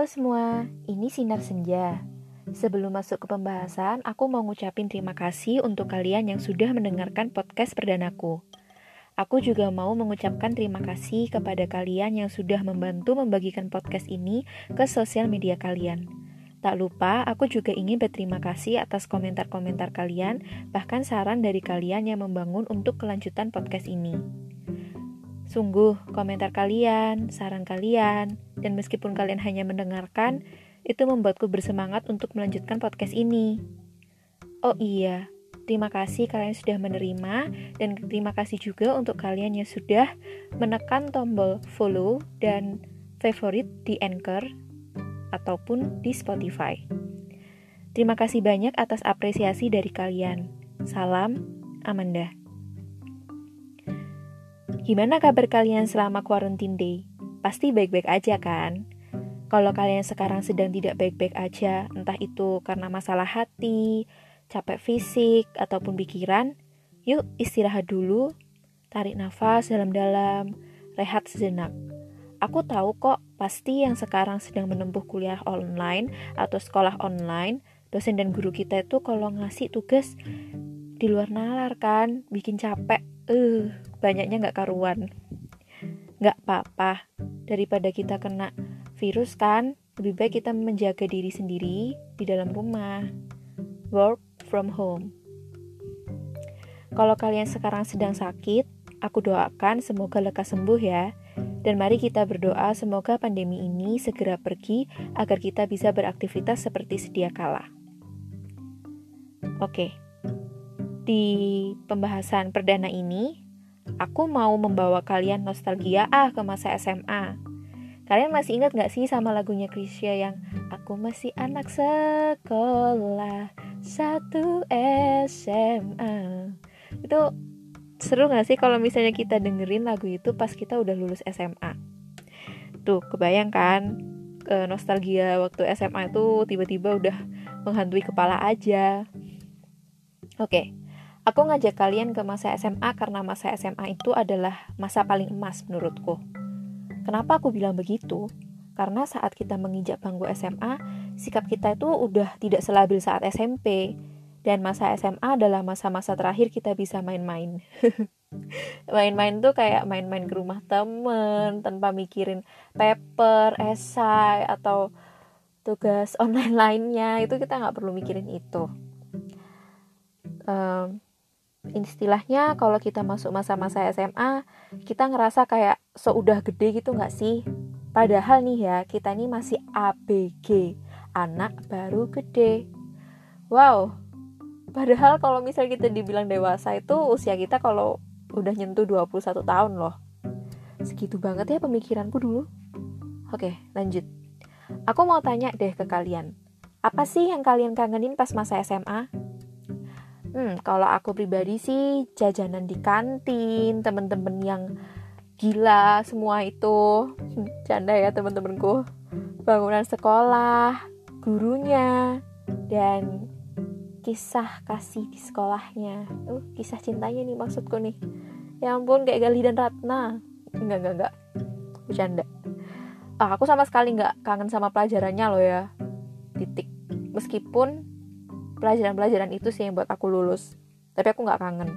Halo semua, ini Sinar Senja. Sebelum masuk ke pembahasan, aku mau ngucapin terima kasih untuk kalian yang sudah mendengarkan podcast perdanaku. Aku juga mau mengucapkan terima kasih kepada kalian yang sudah membantu membagikan podcast ini ke sosial media kalian. Tak lupa, aku juga ingin berterima kasih atas komentar-komentar kalian, bahkan saran dari kalian yang membangun untuk kelanjutan podcast ini. Sungguh, komentar kalian, saran kalian, dan meskipun kalian hanya mendengarkan, itu membuatku bersemangat untuk melanjutkan podcast ini. Oh iya, terima kasih kalian sudah menerima, dan terima kasih juga untuk kalian yang sudah menekan tombol follow dan favorit di Anchor ataupun di Spotify. Terima kasih banyak atas apresiasi dari kalian. Salam, Amanda. Gimana kabar kalian selama quarantine day? Pasti baik-baik aja kan? Kalau kalian sekarang sedang tidak baik-baik aja, entah itu karena masalah hati, capek fisik, ataupun pikiran, yuk istirahat dulu, tarik nafas dalam-dalam, rehat sejenak. Aku tahu kok, pasti yang sekarang sedang menempuh kuliah online atau sekolah online, dosen dan guru kita itu kalau ngasih tugas di luar nalar kan, bikin capek. Eh, uh, banyaknya nggak karuan. Nggak apa-apa. Daripada kita kena virus kan lebih baik kita menjaga diri sendiri di dalam rumah. Work from home. Kalau kalian sekarang sedang sakit aku doakan semoga lekas sembuh ya. Dan mari kita berdoa semoga pandemi ini segera pergi agar kita bisa beraktivitas seperti sedia kala. Oke, di pembahasan perdana ini Aku mau membawa kalian nostalgia ah ke masa SMA. Kalian masih ingat gak sih sama lagunya Krisya yang Aku masih anak sekolah satu SMA Itu seru gak sih kalau misalnya kita dengerin lagu itu pas kita udah lulus SMA Tuh kebayang kan? Nostalgia waktu SMA itu tiba-tiba udah menghantui kepala aja. Oke, Aku ngajak kalian ke masa SMA karena masa SMA itu adalah masa paling emas menurutku. Kenapa aku bilang begitu? Karena saat kita menginjak bangku SMA, sikap kita itu udah tidak selabil saat SMP. Dan masa SMA adalah masa-masa terakhir kita bisa main-main. main-main tuh kayak main-main ke rumah temen tanpa mikirin paper, esai, atau tugas online lainnya. Itu kita nggak perlu mikirin itu. Um, istilahnya kalau kita masuk masa-masa SMA kita ngerasa kayak seudah gede gitu nggak sih? Padahal nih ya kita ini masih ABG anak baru gede. Wow. Padahal kalau misalnya kita dibilang dewasa itu usia kita kalau udah nyentuh 21 tahun loh. Segitu banget ya pemikiranku dulu. Oke lanjut. Aku mau tanya deh ke kalian. Apa sih yang kalian kangenin pas masa SMA Hmm, kalau aku pribadi sih jajanan di kantin, temen-temen yang gila semua itu. Canda ya temen-temenku. Bangunan sekolah, gurunya, dan kisah kasih di sekolahnya. Uh, kisah cintanya nih maksudku nih. Ya ampun kayak Gali dan Ratna. Enggak, enggak, enggak. Bercanda. Ah, aku sama sekali nggak kangen sama pelajarannya loh ya. Titik. Meskipun pelajaran-pelajaran itu sih yang buat aku lulus. Tapi aku nggak kangen.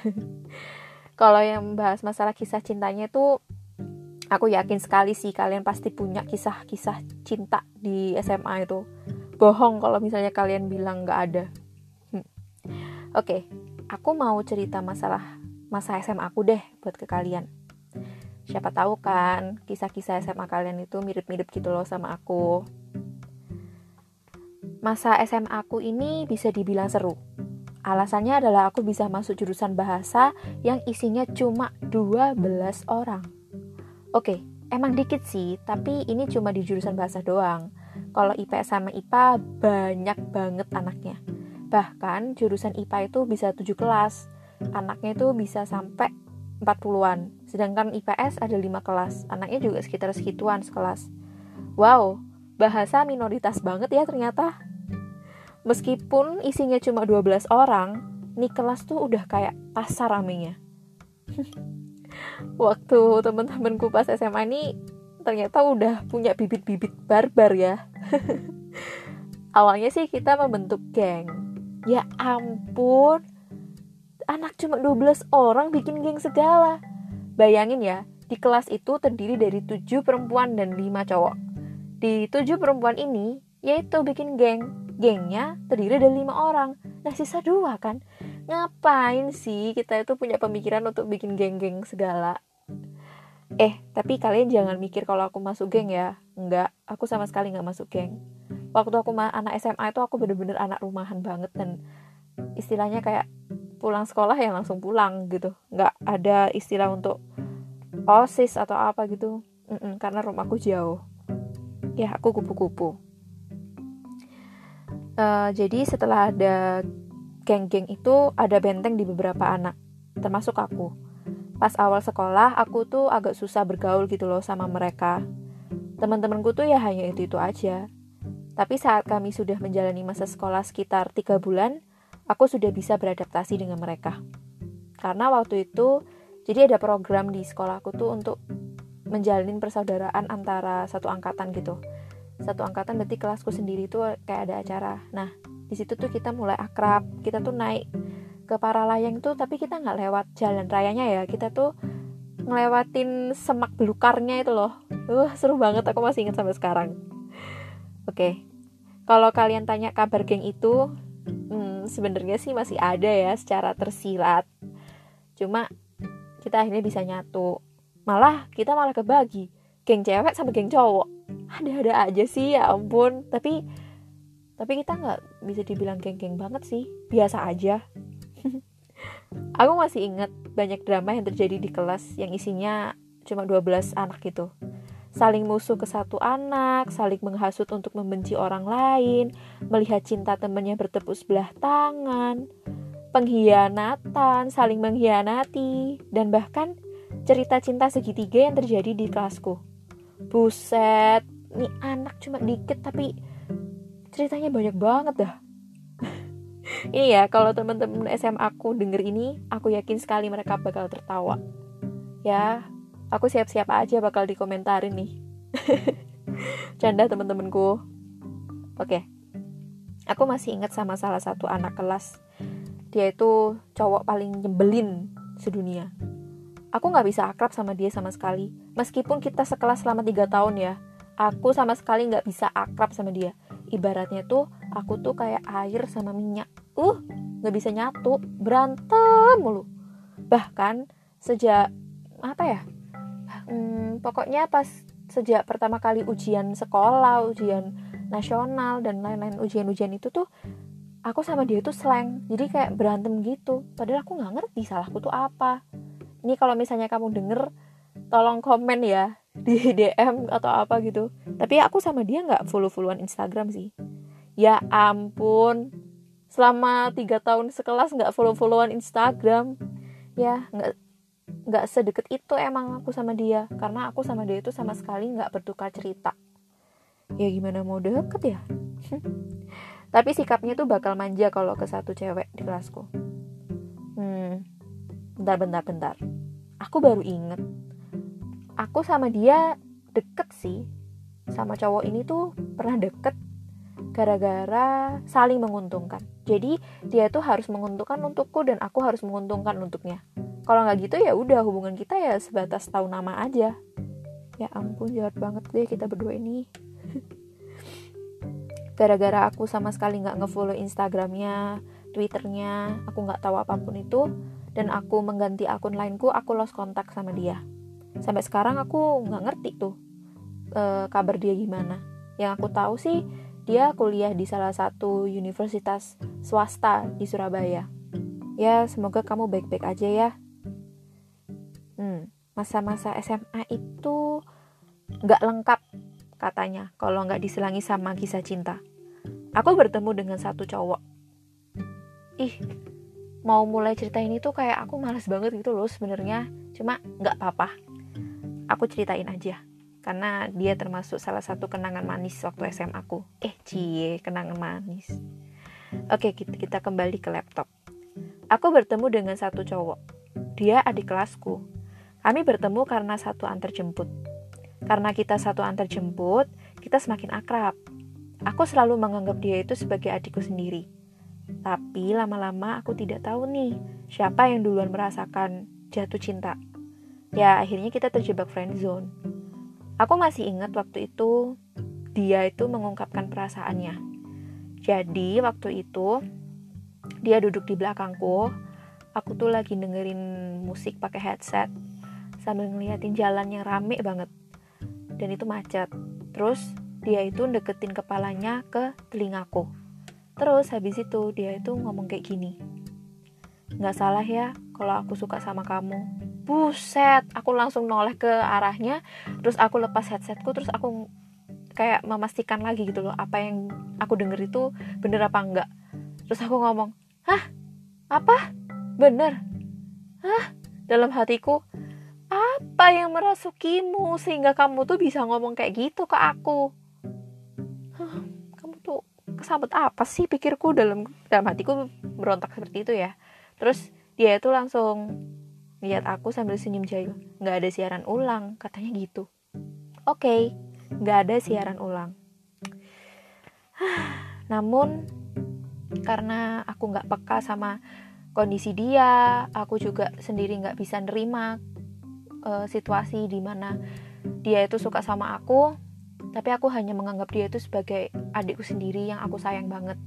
Kalau yang bahas masalah kisah cintanya itu aku yakin sekali sih kalian pasti punya kisah-kisah cinta di SMA itu. Bohong kalau misalnya kalian bilang nggak ada. Hmm. oke okay, aku mau cerita masalah masa SMA aku deh buat ke kalian. Siapa tahu kan kisah-kisah SMA kalian itu mirip-mirip gitu loh sama aku Masa SMA aku ini bisa dibilang seru. Alasannya adalah aku bisa masuk jurusan bahasa yang isinya cuma 12 orang. Oke, emang dikit sih, tapi ini cuma di jurusan bahasa doang. Kalau IPS sama IPA banyak banget anaknya. Bahkan jurusan IPA itu bisa 7 kelas. Anaknya itu bisa sampai 40-an. Sedangkan IPS ada 5 kelas. Anaknya juga sekitar segituan sekelas. Wow, bahasa minoritas banget ya ternyata meskipun isinya cuma 12 orang nih kelas tuh udah kayak pasar ramenya. Waktu temen-temenku pas SMA ini ternyata udah punya bibit-bibit barbar ya. Awalnya sih kita membentuk geng. Ya ampun anak cuma 12 orang bikin geng segala. Bayangin ya di kelas itu terdiri dari 7 perempuan dan 5 cowok. Di 7 perempuan ini yaitu bikin geng gengnya terdiri dari lima orang. Nah sisa dua kan? Ngapain sih kita itu punya pemikiran untuk bikin geng-geng segala? Eh tapi kalian jangan mikir kalau aku masuk geng ya. Enggak aku sama sekali nggak masuk geng. Waktu aku anak SMA itu aku bener-bener anak rumahan banget dan istilahnya kayak pulang sekolah ya langsung pulang gitu. Nggak ada istilah untuk osis atau apa gitu. Mm-mm, karena rumahku jauh. Ya aku kupu-kupu uh, jadi setelah ada geng-geng itu ada benteng di beberapa anak termasuk aku pas awal sekolah aku tuh agak susah bergaul gitu loh sama mereka teman-temanku tuh ya hanya itu itu aja tapi saat kami sudah menjalani masa sekolah sekitar tiga bulan, aku sudah bisa beradaptasi dengan mereka. Karena waktu itu, jadi ada program di sekolahku tuh untuk menjalin persaudaraan antara satu angkatan gitu. Satu angkatan berarti kelasku sendiri tuh kayak ada acara. Nah, di situ tuh kita mulai akrab. Kita tuh naik ke para layang tuh, tapi kita nggak lewat jalan rayanya ya. Kita tuh ngelewatin semak belukarnya itu loh. Uh, seru banget. Aku masih ingat sampai sekarang. Oke, okay. Kalau kalian tanya kabar geng itu, hmm, sebenarnya sih masih ada ya secara tersilat. Cuma kita akhirnya bisa nyatu. Malah kita malah kebagi. Geng cewek sama geng cowok. Ada-ada aja sih ya ampun. Tapi tapi kita nggak bisa dibilang geng-geng banget sih. Biasa aja. Aku masih ingat banyak drama yang terjadi di kelas yang isinya cuma 12 anak gitu saling musuh ke satu anak, saling menghasut untuk membenci orang lain, melihat cinta temannya bertepuk sebelah tangan, pengkhianatan, saling mengkhianati, dan bahkan cerita cinta segitiga yang terjadi di kelasku. Buset, nih anak cuma dikit tapi ceritanya banyak banget dah. ini ya, kalau teman-teman SMA aku denger ini, aku yakin sekali mereka bakal tertawa. Ya, aku siap-siap aja bakal dikomentarin nih. Canda temen-temenku oke. Aku masih ingat sama salah satu anak kelas. Dia itu cowok paling nyebelin sedunia aku nggak bisa akrab sama dia sama sekali. Meskipun kita sekelas selama tiga tahun ya aku sama sekali nggak bisa akrab sama dia. Ibaratnya tuh aku tuh kayak air sama minyak. Uh nggak bisa nyatu berantem mulu. Bahkan sejak apa ya? Hmm, pokoknya pas sejak pertama kali ujian sekolah ujian nasional dan lain-lain ujian-ujian itu tuh aku sama dia tuh slang. Jadi kayak berantem gitu. Padahal aku nggak ngerti salahku tuh apa ini kalau misalnya kamu denger tolong komen ya di DM atau apa gitu. Tapi aku sama dia nggak follow followan Instagram sih. Ya ampun selama tiga tahun sekelas nggak follow followan Instagram. Ya nggak nggak sedekat itu emang aku sama dia. Karena aku sama dia itu sama sekali nggak bertukar cerita. Ya gimana mau deket ya? Tapi sikapnya tuh bakal manja kalau ke satu cewek di kelasku. hmm bentar bentar bentar. Aku baru inget. Aku sama dia deket sih. Sama cowok ini tuh pernah deket gara-gara saling menguntungkan. Jadi dia tuh harus menguntungkan untukku dan aku harus menguntungkan untuknya. Kalau nggak gitu ya udah hubungan kita ya sebatas tahu nama aja. Ya ampun jahat banget deh kita berdua ini. Gara-gara aku sama sekali nggak ngefollow instagramnya twitternya aku nggak tahu apa pun itu dan aku mengganti akun lainku aku lost kontak sama dia sampai sekarang aku nggak ngerti tuh e, kabar dia gimana yang aku tahu sih dia kuliah di salah satu universitas swasta di Surabaya ya semoga kamu baik-baik aja ya Hmm, masa-masa SMA itu nggak lengkap katanya kalau nggak diselangi sama kisah cinta. Aku bertemu dengan satu cowok. Ih, mau mulai cerita ini tuh kayak aku males banget gitu loh sebenarnya. Cuma nggak apa-apa. Aku ceritain aja. Karena dia termasuk salah satu kenangan manis waktu SMA aku. Eh, cie, kenangan manis. Oke, kita, kita kembali ke laptop. Aku bertemu dengan satu cowok. Dia adik kelasku kami bertemu karena satu antar jemput. Karena kita satu antar jemput, kita semakin akrab. Aku selalu menganggap dia itu sebagai adikku sendiri. Tapi lama-lama aku tidak tahu nih, siapa yang duluan merasakan jatuh cinta. Ya, akhirnya kita terjebak friend zone. Aku masih ingat waktu itu dia itu mengungkapkan perasaannya. Jadi, waktu itu dia duduk di belakangku. Aku tuh lagi dengerin musik pakai headset sambil ngeliatin jalan yang rame banget. Dan itu macet. Terus dia itu deketin kepalanya ke telingaku. Terus habis itu dia itu ngomong kayak gini. Nggak salah ya kalau aku suka sama kamu. Buset, aku langsung noleh ke arahnya. Terus aku lepas headsetku, terus aku kayak memastikan lagi gitu loh apa yang aku denger itu bener apa enggak. Terus aku ngomong, hah? Apa? Bener? Hah? Dalam hatiku, apa yang merasukimu sehingga kamu tuh bisa ngomong kayak gitu ke aku? Kesambet apa sih? Pikirku dalam dalam hatiku berontak seperti itu ya. Terus dia itu langsung lihat aku sambil senyum jahil nggak ada siaran ulang katanya gitu. Oke okay, nggak ada siaran ulang. Namun karena aku nggak peka sama kondisi dia aku juga sendiri nggak bisa nerima uh, situasi di mana dia itu suka sama aku tapi aku hanya menganggap dia itu sebagai adikku sendiri yang aku sayang banget.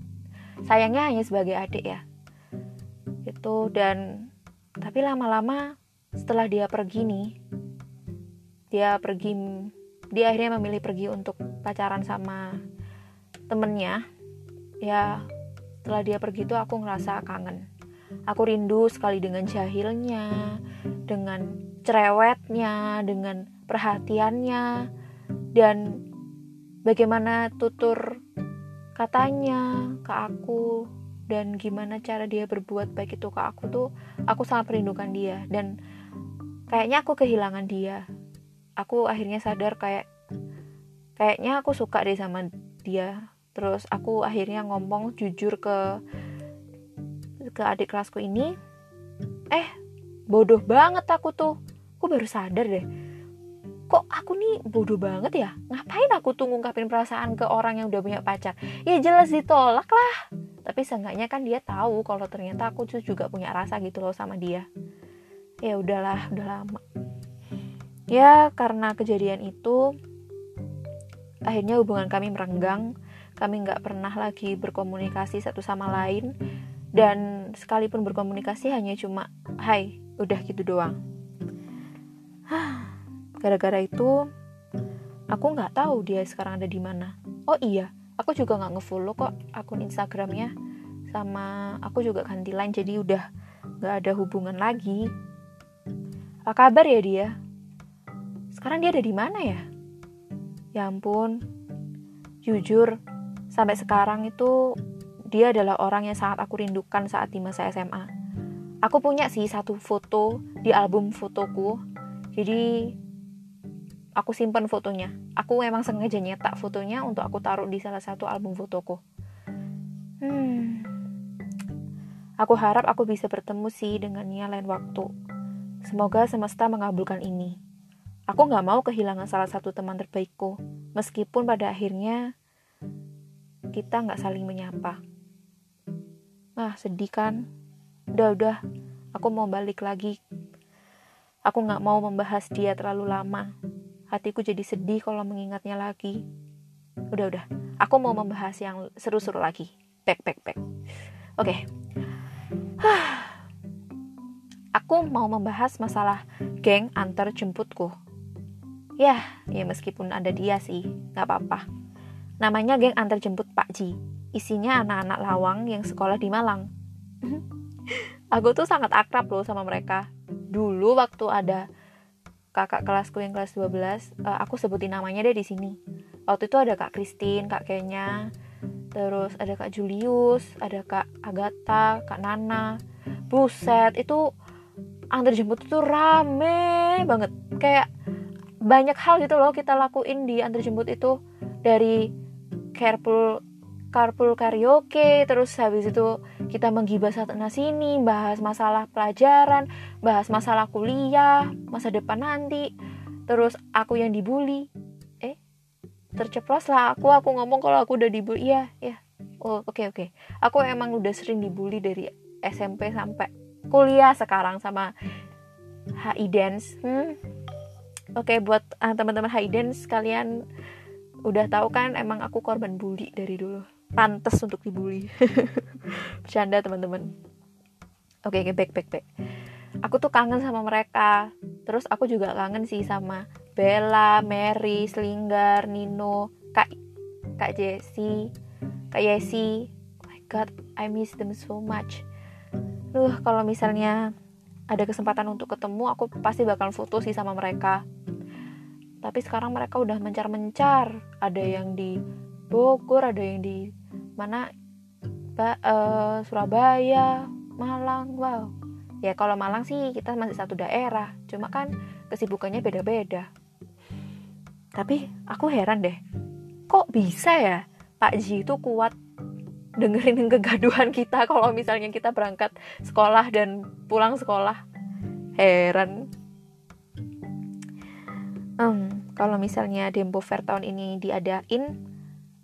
Sayangnya hanya sebagai adik ya. Itu dan tapi lama-lama setelah dia pergi nih dia pergi dia akhirnya memilih pergi untuk pacaran sama temennya. Ya setelah dia pergi tuh aku ngerasa kangen. Aku rindu sekali dengan jahilnya dengan cerewetnya dengan perhatiannya dan bagaimana tutur katanya ke aku dan gimana cara dia berbuat baik itu ke aku tuh aku sangat merindukan dia. Dan kayaknya aku kehilangan dia. Aku akhirnya sadar kayak kayaknya aku suka deh sama dia. Terus aku akhirnya ngomong jujur ke ke adik kelasku ini eh bodoh banget aku tuh. Aku baru sadar deh kok aku nih bodoh banget ya? Ngapain aku tuh ngungkapin perasaan ke orang yang udah punya pacar? Ya jelas ditolak lah. Tapi seenggaknya kan dia tahu kalau ternyata aku tuh juga punya rasa gitu loh sama dia. Ya udahlah udah lama. Ya karena kejadian itu akhirnya hubungan kami merenggang. Kami nggak pernah lagi berkomunikasi satu sama lain. Dan sekalipun berkomunikasi hanya cuma hai udah gitu doang gara-gara itu aku nggak tahu dia sekarang ada di mana. Oh iya aku juga nggak ngefollow kok akun instagramnya. Sama aku juga ganti line jadi udah nggak ada hubungan lagi. Apa kabar ya dia? Sekarang dia ada di mana ya? Ya ampun. Jujur sampai sekarang itu dia adalah orang yang sangat aku rindukan saat di masa SMA aku punya sih satu foto di album fotoku. Jadi aku simpan fotonya. Aku memang sengaja nyetak fotonya untuk aku taruh di salah satu album fotoku. Hmm. Aku harap aku bisa bertemu sih dengannya lain waktu. Semoga semesta mengabulkan ini. Aku gak mau kehilangan salah satu teman terbaikku, meskipun pada akhirnya kita gak saling menyapa. Ah, sedih kan? Udah-udah, aku mau balik lagi. Aku gak mau membahas dia terlalu lama. Hatiku jadi sedih kalau mengingatnya lagi. Udah, udah. Aku mau membahas yang seru-seru lagi. Pek, pek, pek. Oke. Aku mau membahas masalah geng antar jemputku. Ya, ya meskipun ada dia sih, gak apa-apa. Namanya geng antar jemput Pak Ji. Isinya anak-anak lawang yang sekolah di Malang. Aku tuh sangat akrab loh sama mereka. Dulu waktu ada kakak kelasku yang kelas 12 uh, eh, aku sebutin namanya deh di sini. Waktu itu ada kak Christine kak Kenya terus ada kak Julius ada kak Agatha kak Nana. Buset itu antar jemput itu rame banget. Kayak banyak hal gitu loh kita lakuin di antar jemput itu. Dari carpool carpool karaoke terus habis itu kita menggibah sana sini bahas masalah pelajaran bahas masalah kuliah masa depan nanti. Terus aku yang dibully. Eh terceplos lah aku aku ngomong kalau aku udah dibully. Iya ya oh oke okay, oke. Okay. aku emang udah sering dibully dari SMP sampai kuliah sekarang sama HI dance. Hmm. oke okay, buat uh, teman-teman HI dance kalian udah tahu kan emang aku korban bully dari dulu pantas untuk dibully bercanda teman-teman oke okay, back back back aku tuh kangen sama mereka terus aku juga kangen sih sama Bella, Mary, Slinggar, Nino, Kak Kak Jessie, Kak Yesi. Oh my god, I miss them so much. Duh, kalau misalnya ada kesempatan untuk ketemu, aku pasti bakal foto sih sama mereka. Tapi sekarang mereka udah mencar-mencar. Ada yang di Bogor, ada yang di mana? Ba, uh, Surabaya Malang wow. Ya kalau Malang sih kita masih satu daerah cuma kan kesibukannya beda-beda. Tapi aku heran deh kok bisa ya Pak Ji itu kuat dengerin kegaduhan kita kalau misalnya kita berangkat sekolah dan pulang sekolah? Heran. Um, kalau misalnya Dembo Fair tahun ini diadain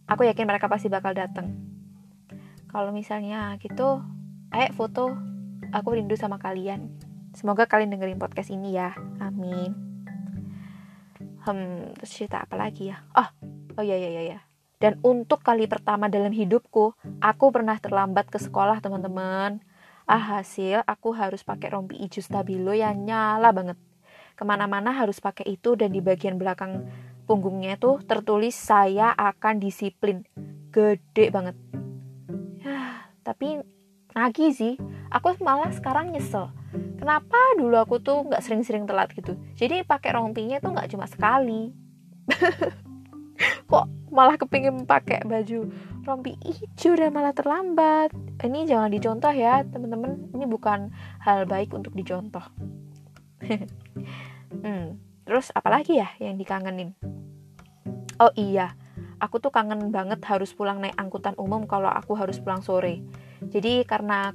aku yakin mereka pasti bakal datang kalau misalnya gitu ayo foto. Aku rindu sama kalian. Semoga kalian dengerin podcast ini ya. Amin. Hmm terus cerita apa lagi ya? Oh oh ya ya ya ya dan untuk kali pertama dalam hidupku aku pernah terlambat ke sekolah teman-teman. Ah hasil aku harus pakai rompi hijau stabilo yang nyala banget. Ke mana-mana harus pakai itu dan di bagian belakang punggungnya tuh tertulis saya akan disiplin. Gede banget. Tapi nagih sih. Aku malah sekarang nyesel. Kenapa dulu aku tuh nggak sering-sering telat gitu? Jadi pakai rompinya tuh nggak cuma sekali. Kok malah kepingin pakai baju rompi hijau dan malah terlambat? Ini jangan dicontoh ya teman-teman. Ini bukan hal baik untuk dicontoh. Hmm, terus apalagi ya yang dikangenin? Oh iya aku tuh kangen banget harus pulang naik angkutan umum kalau aku harus pulang sore. Jadi karena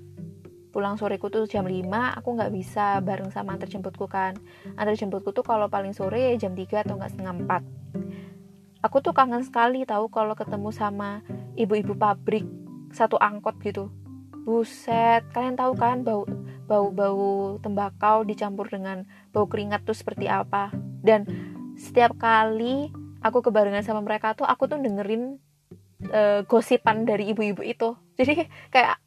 pulang soreku tuh jam 5 aku nggak bisa bareng sama antar jemputku kan. Antar jemputku tuh kalau paling sore jam 3 atau nggak setengah 4 aku tuh kangen sekali tahu kalau ketemu sama ibu-ibu pabrik satu angkot gitu. Buset kalian tahu kan bau bau bau tembakau dicampur dengan bau keringat tuh seperti apa. Dan setiap kali aku kebarengan sama mereka tuh aku tuh dengerin uh, gosipan dari ibu-ibu itu. Jadi kayak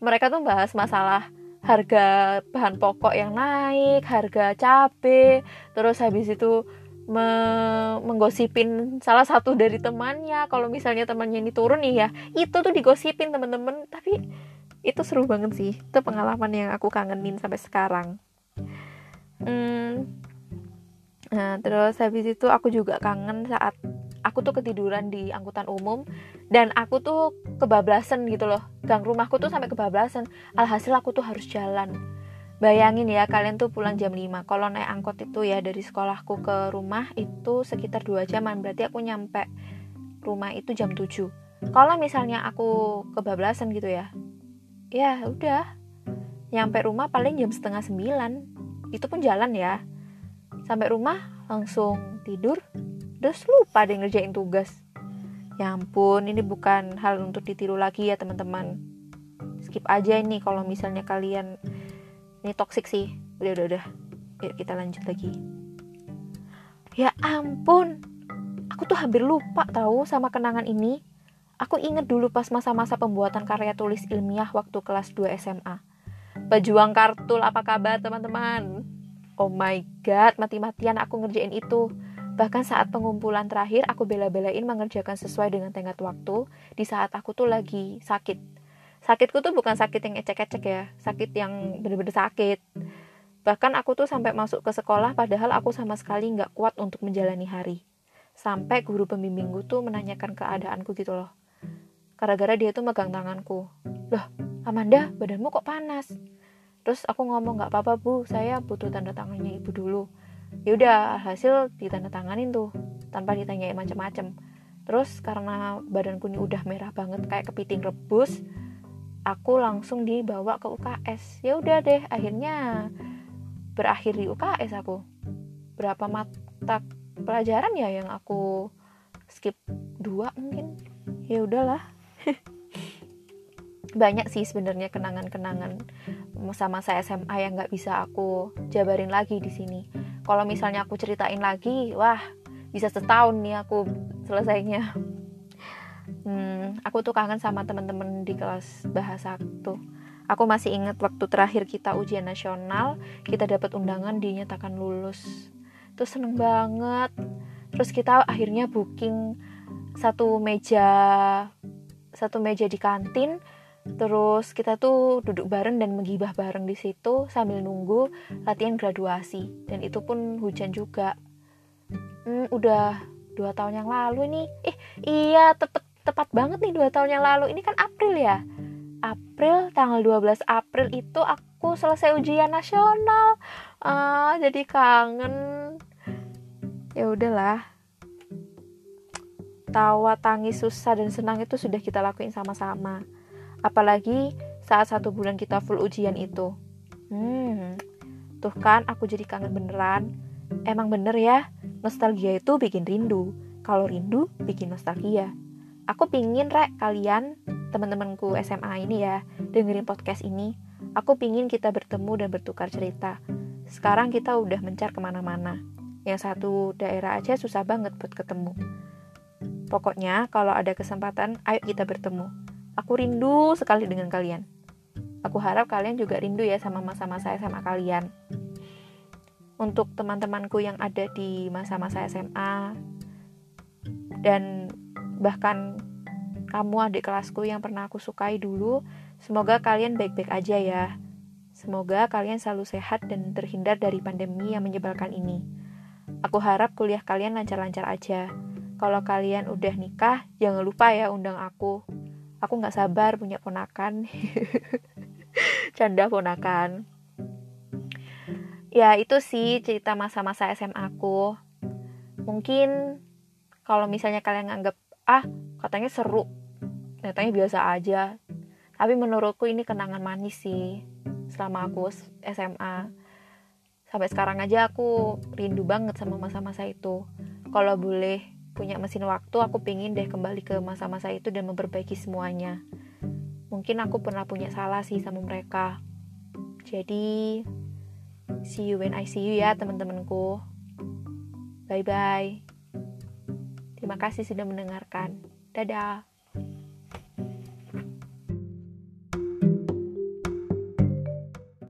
mereka tuh bahas masalah harga bahan pokok yang naik harga cabe terus habis itu me menggosipin salah satu dari temannya. Kalau misalnya temannya ini turun nih ya itu tuh digosipin temen-temen tapi itu seru banget sih. Itu pengalaman yang aku kangenin sampai sekarang hmm, Nah, terus habis itu aku juga kangen saat aku tuh ketiduran di angkutan umum dan aku tuh kebablasan gitu loh. Gang rumahku tuh sampai kebablasan. Alhasil aku tuh harus jalan. Bayangin ya kalian tuh pulang jam 5. Kalau naik angkot itu ya dari sekolahku ke rumah itu sekitar 2 jaman. Berarti aku nyampe rumah itu jam 7. Kalau misalnya aku kebablasan gitu ya. Ya udah. Nyampe rumah paling jam setengah 9. Itu pun jalan ya. Sampai rumah langsung tidur terus lupa deh ngerjain tugas. Ya ampun ini bukan hal untuk ditiru lagi ya teman-teman. Skip aja ini kalau misalnya kalian ini toxic sih. Udah udah udah. Yuk kita lanjut lagi. Ya ampun aku tuh hampir lupa tahu sama kenangan ini. Aku inget dulu pas masa-masa pembuatan karya tulis ilmiah waktu kelas 2 SMA Pejuang kartul apa kabar teman-teman Oh my god, mati-matian aku ngerjain itu. Bahkan saat pengumpulan terakhir, aku bela-belain mengerjakan sesuai dengan tenggat waktu di saat aku tuh lagi sakit. Sakitku tuh bukan sakit yang ecek-ecek ya, sakit yang bener-bener sakit. Bahkan aku tuh sampai masuk ke sekolah padahal aku sama sekali nggak kuat untuk menjalani hari. Sampai guru pembimbingku tuh menanyakan keadaanku gitu loh. Gara-gara dia tuh megang tanganku. Loh, Amanda, badanmu kok panas? Terus aku ngomong nggak apa-apa bu. Saya butuh tanda tangannya ibu dulu. Ya udah hasil ditandatanganin tuh tanpa ditanyain macam-macam terus karena badanku ini udah merah banget kayak kepiting rebus aku langsung dibawa ke UKS ya udah deh akhirnya berakhir di UKS aku. Berapa mat mata pelajaran ya yang aku skip? Dua mungkin. Ya udahlah. Banyak sih sebenarnya kenangan-kenangan masa-masa SMA yang nggak bisa aku jabarin lagi di sini. Kalau misalnya aku ceritain lagi, wah bisa setahun nih aku selesainya. Hmm, aku tuh kangen sama teman-teman di kelas bahasa tuh. Aku masih ingat waktu terakhir kita ujian nasional, kita dapat undangan dinyatakan lulus. Tuh seneng banget. Terus kita akhirnya booking satu meja satu meja di kantin Terus kita tuh duduk bareng dan menggibah bareng di situ sambil nunggu latihan graduasi. Dan itu pun hujan juga. Hmm, udah dua tahun yang lalu nih. Eh iya tepat tepat banget nih dua tahun yang lalu. Ini kan April ya. April tanggal 12 April itu aku selesai ujian nasional. Ah, jadi kangen. Ya udahlah. Tawa, tangis, susah dan senang itu sudah kita lakuin sama-sama Apalagi saat satu bulan kita full ujian itu. Hmm, tuh kan aku jadi kangen beneran. Emang bener ya, nostalgia itu bikin rindu. Kalau rindu, bikin nostalgia. Aku pingin rek kalian, teman-temanku SMA ini ya, dengerin podcast ini. Aku pingin kita bertemu dan bertukar cerita. Sekarang kita udah mencar ke mana-mana. Yang satu daerah aja susah banget buat ketemu. Pokoknya kalau ada kesempatan, ayo kita bertemu. Aku rindu sekali dengan kalian. Aku harap kalian juga rindu ya sama masa-masa SMA kalian. Untuk teman-temanku yang ada di masa-masa SMA dan bahkan kamu adik kelasku yang pernah aku sukai dulu, semoga kalian baik-baik aja ya. Semoga kalian selalu sehat dan terhindar dari pandemi yang menyebalkan ini. Aku harap kuliah kalian lancar-lancar aja. Kalau kalian udah nikah, jangan lupa ya undang aku aku nggak sabar punya ponakan. Canda ponakan. Ya itu sih cerita masa-masa SMA aku mungkin kalau misalnya kalian nganggap ah katanya seru katanya biasa aja. Tapi menurutku ini kenangan manis sih selama aku SMA sampai sekarang aja aku rindu banget sama masa-masa itu. Kalau boleh punya mesin waktu, aku pingin deh kembali ke masa-masa itu dan memperbaiki semuanya. Mungkin aku pernah punya salah sih sama mereka. Jadi, see you when I see you ya teman-temanku. Bye-bye. Terima kasih sudah mendengarkan. Dadah.